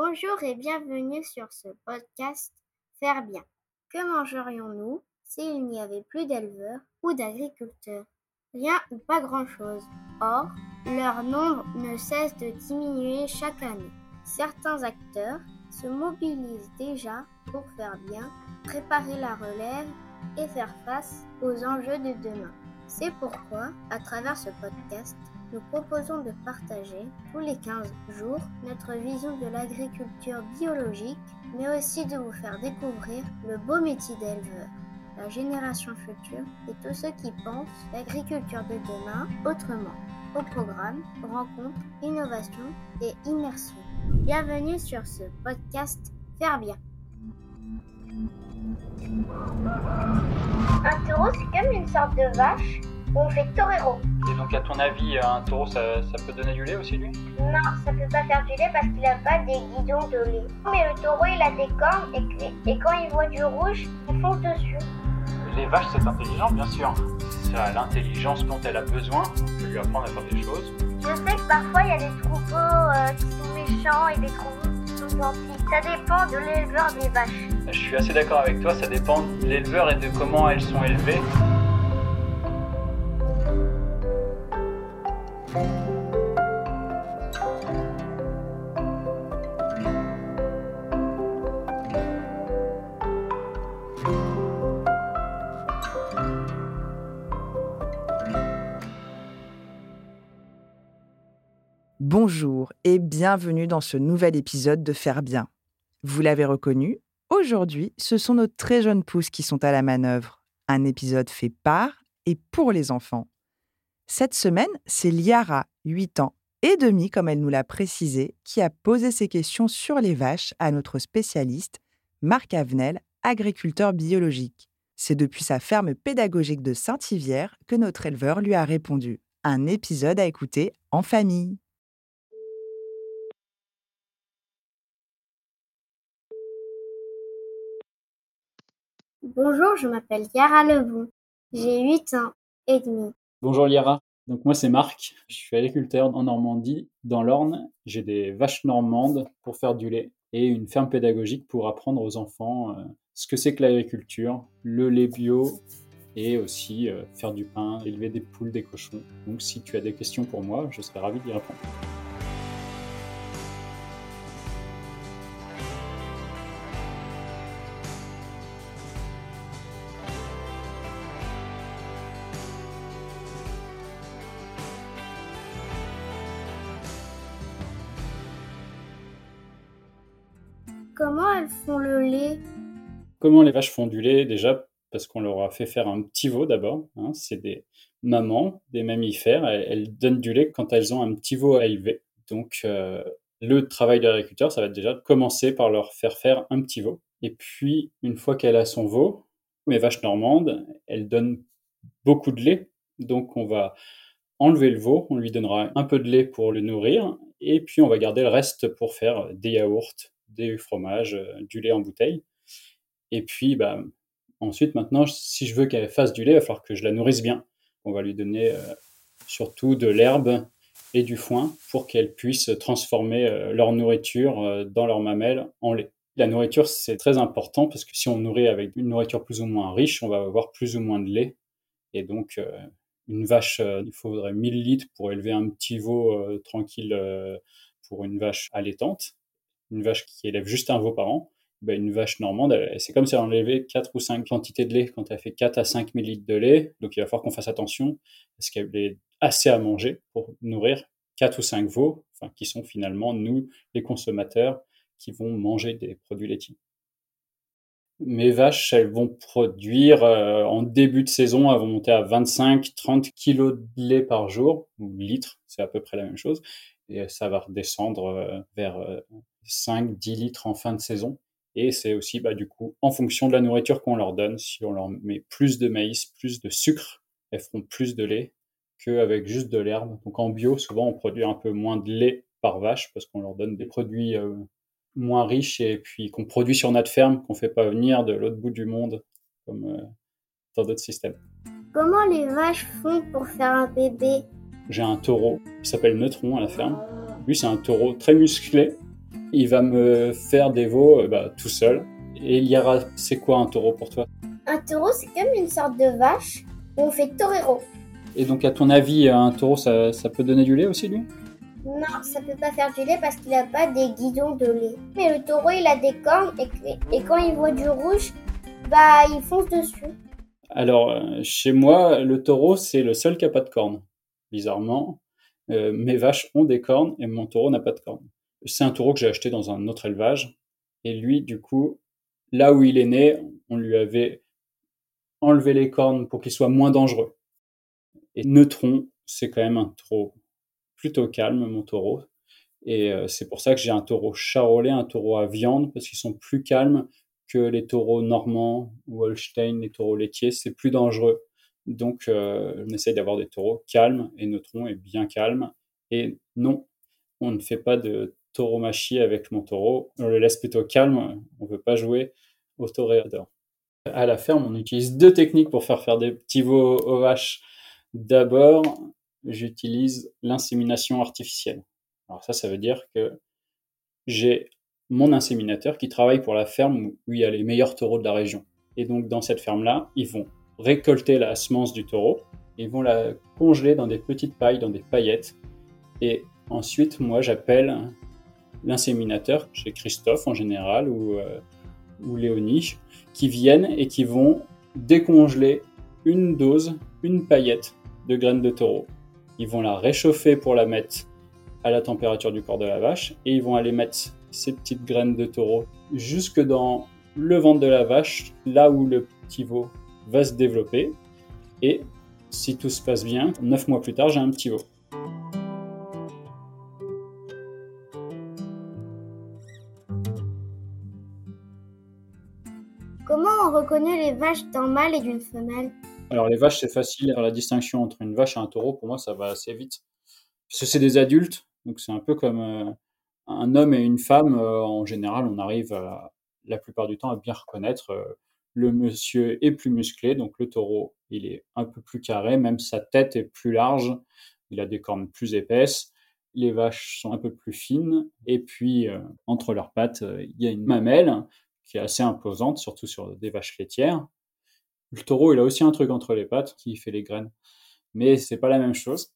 Bonjour et bienvenue sur ce podcast Faire bien. Que mangerions-nous s'il n'y avait plus d'éleveurs ou d'agriculteurs? Rien ou pas grand-chose. Or, leur nombre ne cesse de diminuer chaque année. Certains acteurs se mobilisent déjà pour faire bien, préparer la relève et faire face aux enjeux de demain. C'est pourquoi, à travers ce podcast, nous proposons de partager tous les 15 jours notre vision de l'agriculture biologique, mais aussi de vous faire découvrir le beau métier d'éleveur, la génération future et tous ceux qui pensent l'agriculture de demain autrement. Au programme, rencontres, innovation et immersion. Bienvenue sur ce podcast Faire bien. Un taureau, c'est comme une sorte de vache on fait torero. Et donc, à ton avis, un taureau, ça, ça peut donner du lait aussi, lui? Non, ça peut pas faire du lait parce qu'il a pas des guidons de lait. Mais le taureau, il a des cornes et, quand il voit du rouge, il fonce dessus. Les vaches, c'est intelligent, bien sûr. Ça a l'intelligence dont elle a besoin. On peut lui apprendre à faire des choses. Je sais que parfois, il y a des troupeaux euh, qui sont méchants et des troupeaux qui sont gentils. Ça dépend de l'éleveur des vaches. Je suis assez d'accord avec toi, ça dépend de l'éleveur et de comment elles sont élevées. Bonjour et bienvenue dans ce nouvel épisode de Faire bien. Vous l'avez reconnu, aujourd'hui, ce sont nos très jeunes pousses qui sont à la manœuvre. Un épisode fait par et pour les enfants. Cette semaine, c'est Liara, 8 ans et demi, comme elle nous l'a précisé, qui a posé ses questions sur les vaches à notre spécialiste, Marc Avenel, agriculteur biologique. C'est depuis sa ferme pédagogique de Saint-Yvière que notre éleveur lui a répondu. Un épisode à écouter en famille. Bonjour, je m'appelle Yara Lebon. J'ai 8 ans et demi. Bonjour Liara, donc moi c'est Marc, je suis agriculteur en Normandie, dans l'Orne. J'ai des vaches normandes pour faire du lait et une ferme pédagogique pour apprendre aux enfants euh, ce que c'est que l'agriculture, le lait bio et aussi euh, faire du pain, élever des poules, des cochons. Donc si tu as des questions pour moi, je serai ravi d'y répondre. Comment les vaches font du lait Déjà, parce qu'on leur a fait faire un petit veau d'abord. hein, c'est des mamans, des mammifères. Elles, donnent du lait quand elles ont un petit veau à élever. Donc, euh, le travail de l'agriculteur, ça va déjà commencer par leur faire faire un petit veau. Et puis, une fois qu'elle a son veau, mes vaches normandes, elles donnent beaucoup de lait. Donc, on va enlever le veau, on lui donnera un peu de lait pour le nourrir, et puis on va garder le reste pour faire des yaourts, des fromages, euh, du lait en bouteille. Et puis, bah, ensuite, maintenant, si je veux qu'elle fasse du lait, il va falloir que je la nourrisse bien. On va lui donner euh, surtout de l'herbe et du foin pour qu'elle puisse transformer euh, leur nourriture euh, dans leur mamelle en lait. La nourriture, c'est très important parce que si on nourrit avec une nourriture plus ou moins riche, on va avoir plus ou moins de lait. Et donc, une vache, il faudrait 1000 litres pour élever un petit veau tranquille pour une vache allaitante. Une vache qui élève juste un veau par an. Ben, une vache normande, c'est comme si elle enlevait 4 ou 5 quantités de lait quand elle fait 4 à 5 000 litres de lait. Donc il va falloir qu'on fasse attention parce qu'elle ait assez à manger pour nourrir 4 ou 5 veaux, enfin, qui sont finalement nous, les consommateurs, qui vont manger des produits laitiers. Mes vaches, elles vont produire euh, en début de saison, elles vont monter à 25-30 kilos de lait par jour, ou litres, c'est à peu près la même chose. Et ça va redescendre euh, vers 5-10 litres en fin de saison. Et c'est aussi, bah, du coup, en fonction de la nourriture qu'on leur donne, si on leur met plus de maïs, plus de sucre, elles feront plus de lait qu'avec juste de l'herbe. Donc en bio, souvent, on produit un peu moins de lait par vache parce qu'on leur donne des produits euh, moins riches et puis qu'on produit sur notre ferme, qu'on fait pas venir de l'autre bout du monde, comme euh, dans d'autres systèmes. Comment les vaches font pour faire un bébé? J'ai un taureau qui s'appelle Neutron à la ferme. Lui, c'est un taureau très musclé il va me faire des veaux euh, bah, tout seul. Et Liara, c'est quoi un taureau pour toi? Un taureau, c'est comme une sorte de vache où on fait torero. Et donc, à ton avis, un taureau, ça, ça peut donner du lait aussi, lui? Non, ça peut pas faire du lait parce qu'il a pas des guidons de lait. Mais le taureau, il a des cornes et, et quand il voit du rouge, bah, il fonce dessus. Alors, euh, chez moi, le taureau, c'est le seul qui n'a pas de cornes. Bizarrement, euh, mes vaches ont des cornes et mon taureau n'a pas de cornes. C'est un taureau que j'ai acheté dans un autre élevage. Et lui, du coup, là où il est né, on lui avait enlevé les cornes pour qu'il soit moins dangereux. Et Neutron, c'est quand même un taureau plutôt calme, mon taureau. Et euh, c'est pour ça que j'ai un taureau charolais, un taureau à viande, parce qu'ils sont plus calmes que les taureaux normands ou Holstein, les taureaux laitiers, c'est plus dangereux. Donc, euh, on essaye d'avoir des taureaux calmes et Neutron est bien calme. Et non, on ne fait pas de tauromachie avec mon taureau. On le laisse plutôt calme. On ne veut pas jouer au toréador. À la ferme, on utilise deux techniques pour faire faire des petits veaux aux vaches. D'abord, j'utilise l'insémination artificielle. Alors ça, ça veut dire que j'ai mon inséminateur qui travaille pour la ferme où il y a les meilleurs taureaux de la région. Et donc dans cette ferme-là, ils vont récolter la semence du taureau, ils vont la congeler dans des petites pailles, dans des paillettes. Et ensuite, moi, j'appelle l'inséminateur, chez Christophe en général, ou, euh, ou Léonie, qui viennent et qui vont décongeler une dose, une paillette de graines de taureau. Ils vont la réchauffer pour la mettre à la température du corps de la vache et ils vont aller mettre ces petites graines de taureau jusque dans le ventre de la vache, là où le petit veau va se développer. Et si tout se passe bien, neuf mois plus tard, j'ai un petit veau. Reconnaît les vaches d'un mâle et d'une femelle Alors les vaches, c'est facile. la distinction entre une vache et un taureau, pour moi, ça va assez vite. Parce que c'est des adultes, donc c'est un peu comme euh, un homme et une femme, euh, en général, on arrive la plupart du temps à bien reconnaître. Euh, le monsieur est plus musclé, donc le taureau, il est un peu plus carré, même sa tête est plus large, il a des cornes plus épaisses. Les vaches sont un peu plus fines, et puis entre leurs pattes, il y a une mamelle qui est assez imposante, surtout sur des vaches laitières. Le taureau, il a aussi un truc entre les pattes qui fait les graines, mais c'est pas la même chose.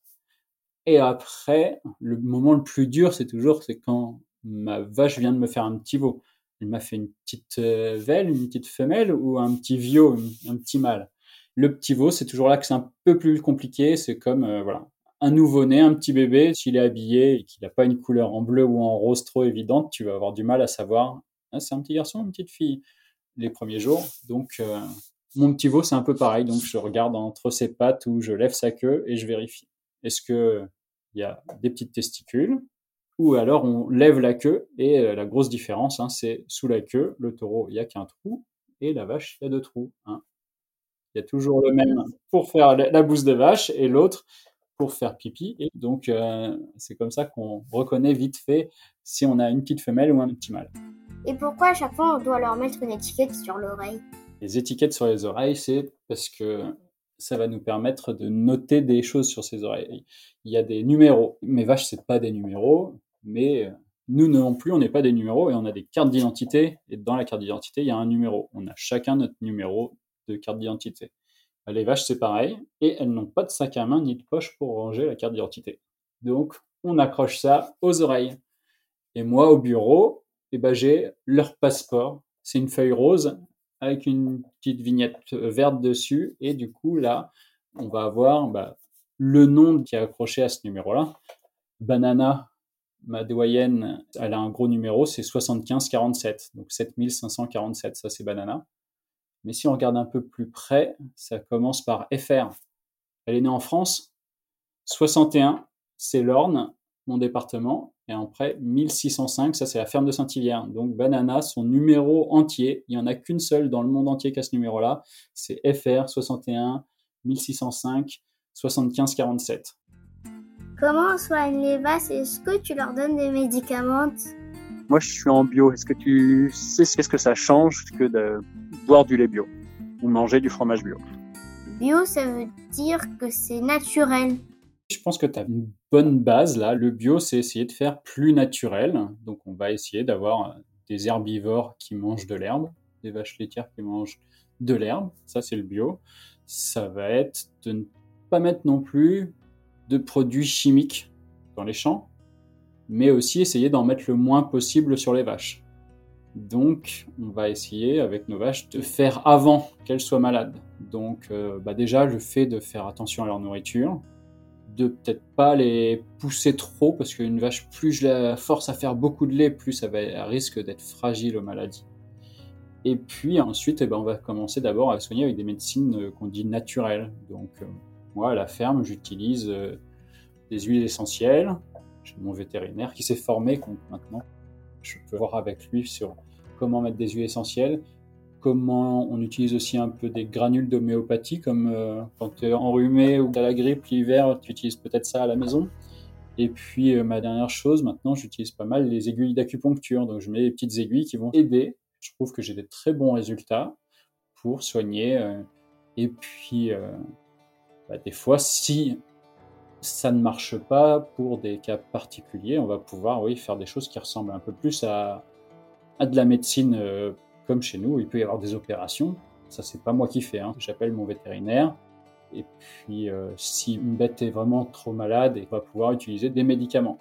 Et après, le moment le plus dur, c'est toujours c'est quand ma vache vient de me faire un petit veau. Elle m'a fait une petite euh, velle, une petite femelle ou un petit vieux, un, petit mâle. Le petit veau, c'est toujours là que c'est un peu plus compliqué. C'est comme euh, voilà, un nouveau-né, un petit bébé, s'il est habillé et qu'il n'a pas une couleur en bleu ou en rose trop évidente, tu vas avoir du mal à savoir ah, c'est un petit garçon une petite fille les premiers jours. Donc, euh, mon petit veau, c'est un peu pareil. Donc, je regarde entre ses pattes ou je lève sa queue et je vérifie. Est-ce que il y a des petites testicules ou alors on lève la queue et euh, la grosse différence, hein, c'est sous la queue, le taureau, il n'y a qu'un trou et la vache, il y a deux trous. Hein. Il y a toujours le même pour faire la bouse de vache et l'autre pour faire pipi. Et donc, euh, c'est comme ça qu'on reconnaît vite fait si on a une petite femelle ou un petit mâle. Et pourquoi à chaque fois on doit leur mettre une étiquette sur l'oreille? Les étiquettes sur les oreilles, c'est parce que ça va nous permettre de noter des choses sur ces oreilles. Il y a des numéros. Mes vaches, c'est pas des numéros, mais euh, nous non plus, on n'est pas des numéros et on a des cartes d'identité. Et dans la carte d'identité, il y a un numéro. On a chacun notre numéro de carte d'identité. Les vaches, c'est pareil, et elles n'ont pas de sac à main ni de poche pour ranger la carte d'identité. Donc, on accroche ça aux oreilles. Et moi, au bureau, eh ben, j'ai leur passeport. C'est une feuille rose avec une petite vignette euh, verte dessus. Et du coup, là, on va avoir bah, le nom qui est accroché à ce numéro-là. Banana, ma doyenne, elle a un gros numéro, c'est 7547. Donc 7547, ça c'est Banana. Mais si on regarde un peu plus près, ça commence par FR. Elle est née en France. 61, c'est l'Orne, mon département. Et après, 1605, ça c'est la ferme de Saint-Hilaire. Donc Banana, son numéro entier, il n'y en a qu'une seule dans le monde entier qui a ce numéro-là, c'est FR 61 1605 75 47. Comment soigne les vaches Est-ce que tu leur donnes des médicaments? Moi je suis en bio. Est-ce que tu sais ce que ça change que de boire du lait bio ou manger du fromage bio Bio, ça veut dire que c'est naturel. Je pense que tu as une bonne base là. Le bio, c'est essayer de faire plus naturel. Donc on va essayer d'avoir des herbivores qui mangent de l'herbe, des vaches laitières qui mangent de l'herbe. Ça, c'est le bio. Ça va être de ne pas mettre non plus de produits chimiques dans les champs, mais aussi essayer d'en mettre le moins possible sur les vaches. Donc, on va essayer avec nos vaches de faire avant qu'elles soient malades. Donc, euh, bah déjà, le fait de faire attention à leur nourriture, de peut-être pas les pousser trop, parce qu'une vache, plus je la force à faire beaucoup de lait, plus ça va, risque d'être fragile aux maladies. Et puis ensuite, eh ben, on va commencer d'abord à soigner avec des médecines euh, qu'on dit naturelles. Donc, euh, moi, à la ferme, j'utilise des huiles essentielles, j'ai mon vétérinaire qui s'est formé maintenant. Je peux voir avec lui sur comment mettre des huiles essentielles, comment on utilise aussi un peu des granules d'homéopathie, comme euh, quand tu es enrhumé ou tu as la grippe l'hiver, tu utilises peut-être ça à la maison. Et puis euh, ma dernière chose, maintenant j'utilise pas mal les aiguilles d'acupuncture, donc je mets des petites aiguilles qui vont aider. Je trouve que j'ai des très bons résultats pour soigner. Euh, et puis bah, des fois, si ça ne marche pas pour des cas particuliers. On va pouvoir, oui, faire des choses qui ressemblent un peu plus à, de la médecine euh, comme chez nous. Il peut y avoir des opérations. Ça, c'est pas moi qui fais. Hein. J'appelle mon vétérinaire. Et puis, euh, si une bête est vraiment trop malade, on va pouvoir utiliser des médicaments.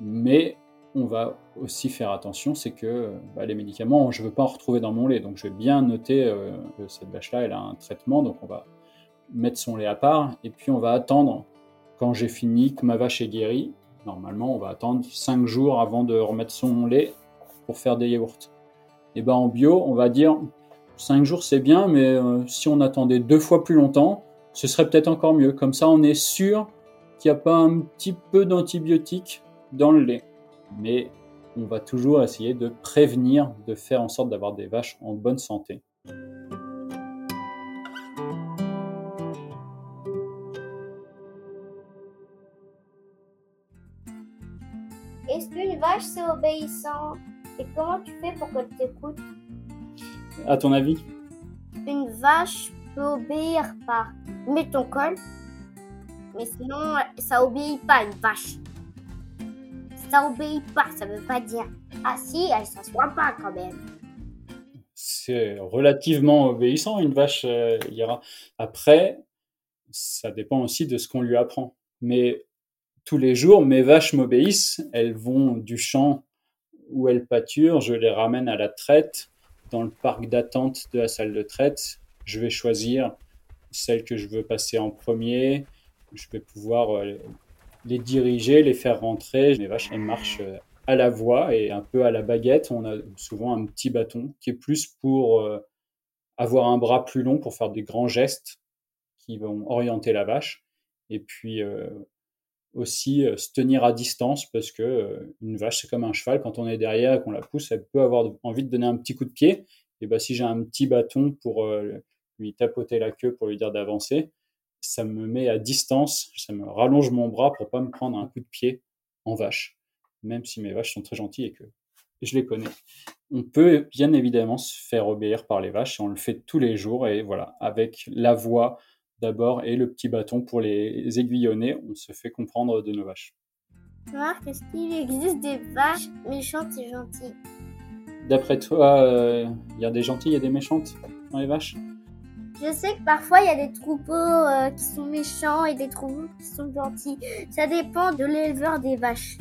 Mais on va aussi faire attention, c'est que bah, les médicaments, je ne veux pas en retrouver dans mon lait. Donc, je vais bien noter euh, que cette vache-là, elle a un traitement. Donc, on va mettre son lait à part. Et puis, on va attendre quand j'ai fini, que ma vache est guérie, normalement, on va attendre 5 jours avant de remettre son lait pour faire des yaourts. Et ben en bio, on va dire 5 jours c'est bien, mais euh, si on attendait deux fois plus longtemps, ce serait peut-être encore mieux. Comme ça, on est sûr qu'il n'y a pas un petit peu d'antibiotiques dans le lait. Mais on va toujours essayer de prévenir, de faire en sorte d'avoir des vaches en bonne santé. Vache c'est obéissant Et comment tu fais pour qu'elle t'écoute? À ton avis? Une vache peut obéir par mets ton col, mais sinon ça obéit pas une vache. Ça obéit pas, ça veut pas dire ah si, elle s'assoit pas quand même. C'est relativement obéissant une vache, euh, ira. Après, ça dépend aussi de ce qu'on lui apprend. Mais tous les jours, mes vaches m'obéissent. Elles vont du champ où elles pâturent, je les ramène à la traite. Dans le parc d'attente de la salle de traite, je vais choisir celle que je veux passer en premier. Je vais pouvoir euh, les diriger, les faire rentrer. Mes vaches, elles marchent euh, à la voie et un peu à la baguette. On a souvent un petit bâton qui est plus pour euh, avoir un bras plus long pour faire des grands gestes qui vont orienter la vache. Et puis, aussi euh, se tenir à distance parce que euh, une vache c'est comme un cheval quand on est derrière et qu'on la pousse elle peut avoir envie de donner un petit coup de pied. Et bah si j'ai un petit bâton pour euh, lui tapoter la queue pour lui dire d'avancer ça me met à distance ça me rallonge mon bras pour pas me prendre un coup de pied en vache même si mes vaches sont très gentilles et que je les connais. On peut bien évidemment se faire obéir par les vaches on le fait tous les jours et voilà avec la voix d'abord et le petit bâton pour les aiguillonner, on se fait comprendre de nos vaches. Marc, est-ce qu'il existe des vaches méchantes et gentilles? D'après toi, il euh, y a des gentilles et des méchantes dans les vaches? Je sais que parfois il y a des troupeaux euh, qui sont méchants et des troupeaux qui sont gentils. Ça dépend de l'éleveur des vaches.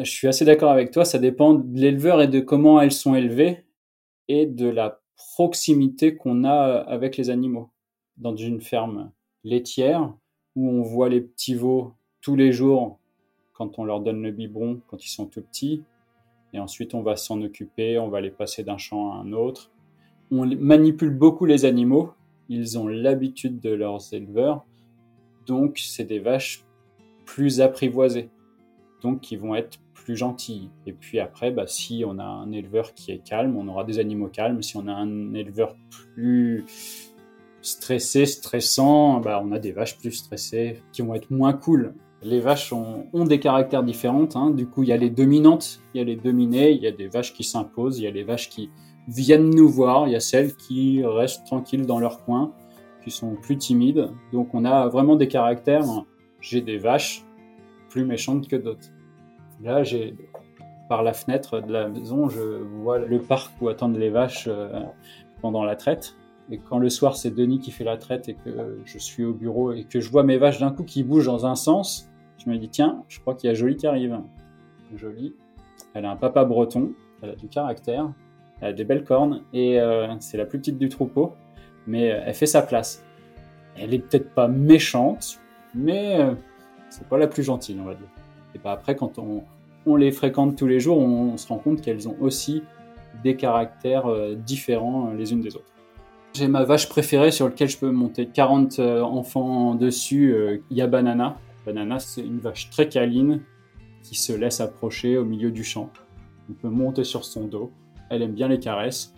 Je suis assez d'accord avec toi, ça dépend de l'éleveur et de comment elles sont élevées et de la proximité qu'on a avec les animaux dans une ferme laitière où on voit les petits veaux tous les jours quand on leur donne le biberon quand ils sont tout petits. Et ensuite, on va s'en occuper, on va les passer d'un champ à un autre. On manipule beaucoup les animaux. Ils ont l'habitude de leurs éleveurs. Donc, c'est des vaches plus apprivoisées. Donc, qui vont être plus gentilles. Et puis après, bah, si on a un éleveur qui est calme, on aura des animaux calmes. Si on a un éleveur plus stressé, stressant, bah, on a des vaches plus stressées qui vont être moins cool. Les vaches ont, des caractères différents. Hein. Du coup, il y a les dominantes, il y a les dominées, il y a des vaches qui s'imposent, il y a les vaches qui viennent nous voir, il y a celles qui restent tranquilles dans leur coin, qui sont plus timides. Donc, on a vraiment des caractères j'ai des vaches plus méchantes que d'autres. Là, j'ai par la fenêtre de la maison, je vois le parc où attendent les vaches euh, pendant la traite. Et quand le soir c'est Denis qui fait la traite et que je suis au bureau et que je vois mes vaches d'un coup qui bougent dans un sens, je me dis tiens, je crois qu'il y a Jolie qui arrive. Jolie, elle a un papa breton, elle a du caractère, elle a des belles cornes et euh, c'est la plus petite du troupeau, mais euh, elle fait sa place. Elle est peut-être pas méchante, mais euh, c'est pas la plus gentille, on va dire. Et bah après, quand on, les fréquente tous les jours, on se rend compte qu'elles ont aussi des caractères différents les unes des autres. J'ai ma vache préférée sur laquelle je peux monter 40 enfants dessus. Il y a Banana. Banana, c'est une vache très câline qui se laisse approcher au milieu du champ. On peut monter sur son dos. Elle aime bien les caresses.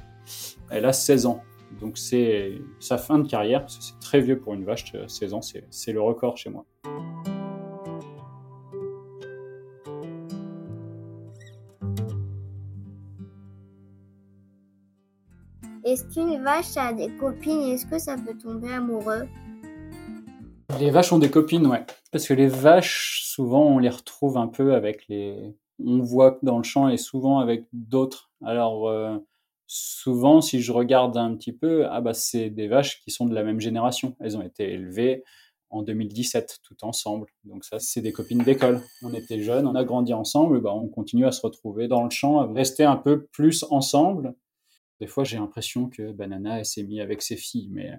Elle a 16 ans. Donc c'est sa fin de carrière, c'est très vieux pour une vache, 16 ans, c'est le record chez moi. Est-ce qu'une vache a des copines est-ce que ça peut tomber amoureux? Les vaches ont des copines, ouais. Parce que les vaches, souvent, on les retrouve un peu avec les. On voit dans le champ et souvent avec d'autres. Alors, euh, souvent, si je regarde un petit peu, ah bah, c'est des vaches qui sont de la même génération. Elles ont été élevées en 2017 tout ensemble. Donc ça, c'est des copines d'école. On était jeunes, on a grandi ensemble, bah, on continue à se retrouver dans le champ, à rester un peu plus ensemble. Des fois, j'ai l'impression que Banana, s'est mise avec ses filles, mais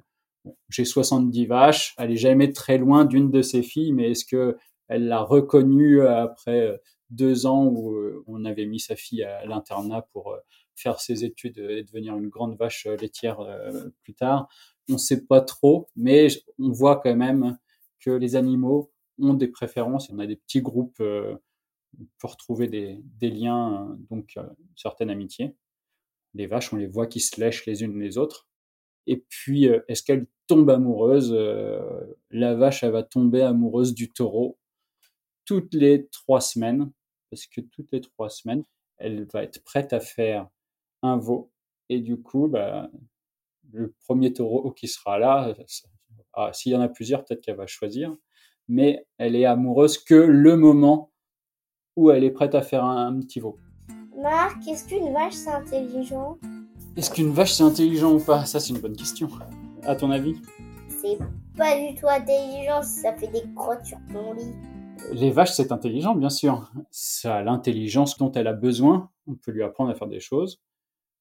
bon, j'ai 70 vaches, elle est jamais très loin d'une de ses filles, mais est-ce que elle l'a reconnue après deux ans où on avait mis sa fille à l'internat pour faire ses études et devenir une grande vache laitière plus tard? On ne sait pas trop, mais on voit quand même que les animaux ont des préférences. On a des petits groupes, on peut retrouver des, des liens, donc certaines amitiés les vaches, on les voit qui se lèchent les unes les autres. Et puis, euh, est-ce qu'elle tombe amoureuse euh, La vache, elle va tomber amoureuse du taureau toutes les trois semaines, parce que toutes les trois semaines, elle va être prête à faire un veau. Et du coup, bah, le premier taureau qui sera là, ah, s'il y en a plusieurs, peut-être qu'elle va choisir, mais elle est amoureuse que le moment où elle est prête à faire un petit veau. Marc, est-ce qu'une vache c'est intelligent? Est-ce qu'une vache c'est intelligent ou pas? Ça c'est une bonne question. À ton avis? C'est pas du tout intelligent si ça fait des crottes sur ton lit. Les vaches c'est intelligent bien sûr. Ça a l'intelligence dont elle a besoin. On peut lui apprendre à faire des choses.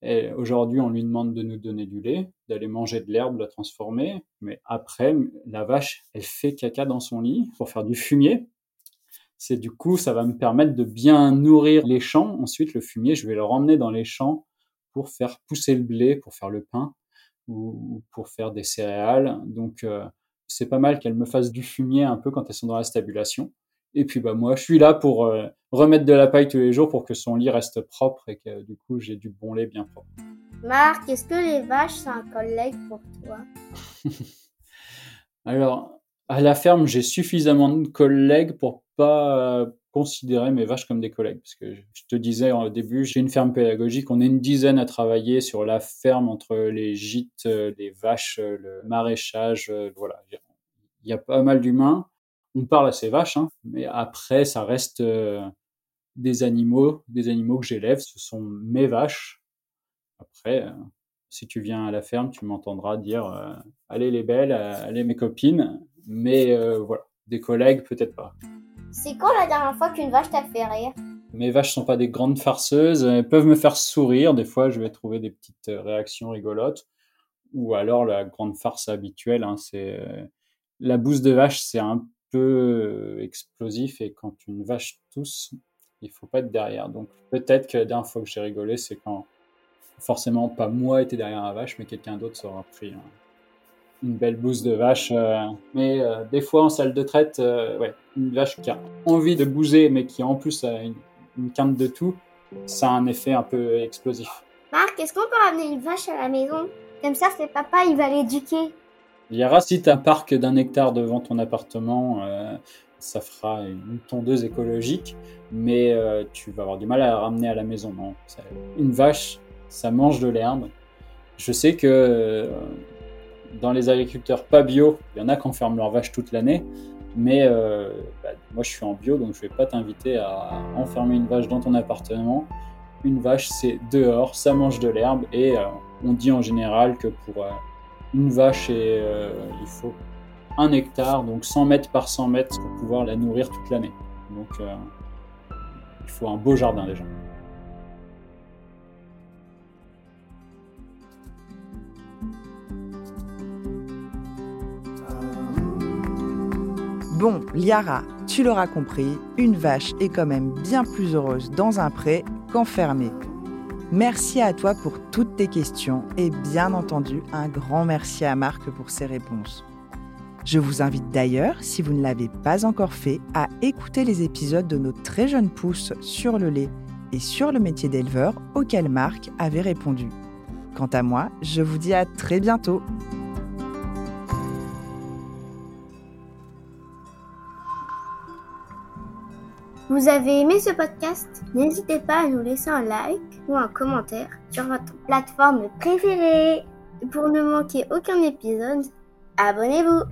Et aujourd'hui, on lui demande de nous donner du lait, d'aller manger de l'herbe, de la transformer. Mais après, la vache, elle fait caca dans son lit pour faire du fumier c'est du coup, ça va me permettre de bien nourrir les champs. Ensuite, le fumier, je vais le ramener dans les champs pour faire pousser le blé, pour faire le pain ou pour faire des céréales. Donc, euh, c'est pas mal qu'elle me fasse du fumier un peu quand elles sont dans la stabulation. Et puis, bah, moi, je suis là pour euh, remettre de la paille tous les jours pour que son lit reste propre et que du coup, j'ai du bon lait bien propre. Marc, est-ce que les vaches sont un collègue pour toi? Alors, à la ferme, j'ai suffisamment de collègues pour pas considérer mes vaches comme des collègues. Parce que je te disais au début, j'ai une ferme pédagogique. On est une dizaine à travailler sur la ferme entre les gîtes, les vaches, le maraîchage. Voilà. Il y a pas mal d'humains. On parle à ces vaches, hein, mais après, ça reste des animaux, des animaux que j'élève. Ce sont mes vaches. Après, si tu viens à la ferme, tu m'entendras dire Allez les belles, allez mes copines. Mais euh, voilà, des collègues, peut-être pas. C'est quand la dernière fois qu'une vache t'a fait rire? Mes vaches sont pas des grandes farceuses. Elles peuvent me faire sourire. Des fois, je vais trouver des petites euh, réactions rigolotes. Ou alors la grande farce habituelle, hein, c'est euh, la bouse de vache, c'est un peu explosif et quand une vache tousse, il faut pas être derrière. Donc peut-être que la dernière fois que j'ai rigolé, c'est quand forcément pas moi était derrière la vache, mais quelqu'un d'autre sera pris une belle bouse de vache. Euh, mais euh, des fois en salle de traite, euh, ouais, une vache qui a envie de bouger, mais qui en plus a une, quinte de tout, ça a un effet un peu explosif. Marc, est-ce qu'on peut ramener une vache à la maison? Comme ça, c'est papa, il va l'éduquer. Il y aura si tu as un parc d'un hectare devant ton appartement, ça fera une tondeuse écologique, mais tu vas avoir du mal à la ramener à la maison. Non, une vache, ça mange de l'herbe. Je sais que dans les agriculteurs pas bio, il y en a qui enferment leurs vaches toute l'année. Mais euh, bah, moi, je suis en bio, donc je vais pas t'inviter à enfermer une vache dans ton appartement. Une vache, c'est dehors, ça mange de l'herbe, et euh, on dit en général que pour euh, une vache, il faut un hectare, donc 100 mètres par 100 mètres, pour pouvoir la nourrir toute l'année. Donc, il faut un beau jardin déjà. Bon, Liara, tu l'auras compris, une vache est quand même bien plus heureuse dans un pré qu'enfermée. Merci à toi pour toutes tes questions et bien entendu un grand merci à Marc pour ses réponses. Je vous invite d'ailleurs, si vous ne l'avez pas encore fait, à écouter les épisodes de nos très jeunes pousses sur le lait et sur le métier d'éleveur auquel Marc avait répondu. Quant à moi, je vous dis à très bientôt. Vous avez aimé ce podcast? N'hésitez pas à nous laisser un like ou un commentaire sur votre plateforme préférée. Pour ne manquer aucun épisode, abonnez-vous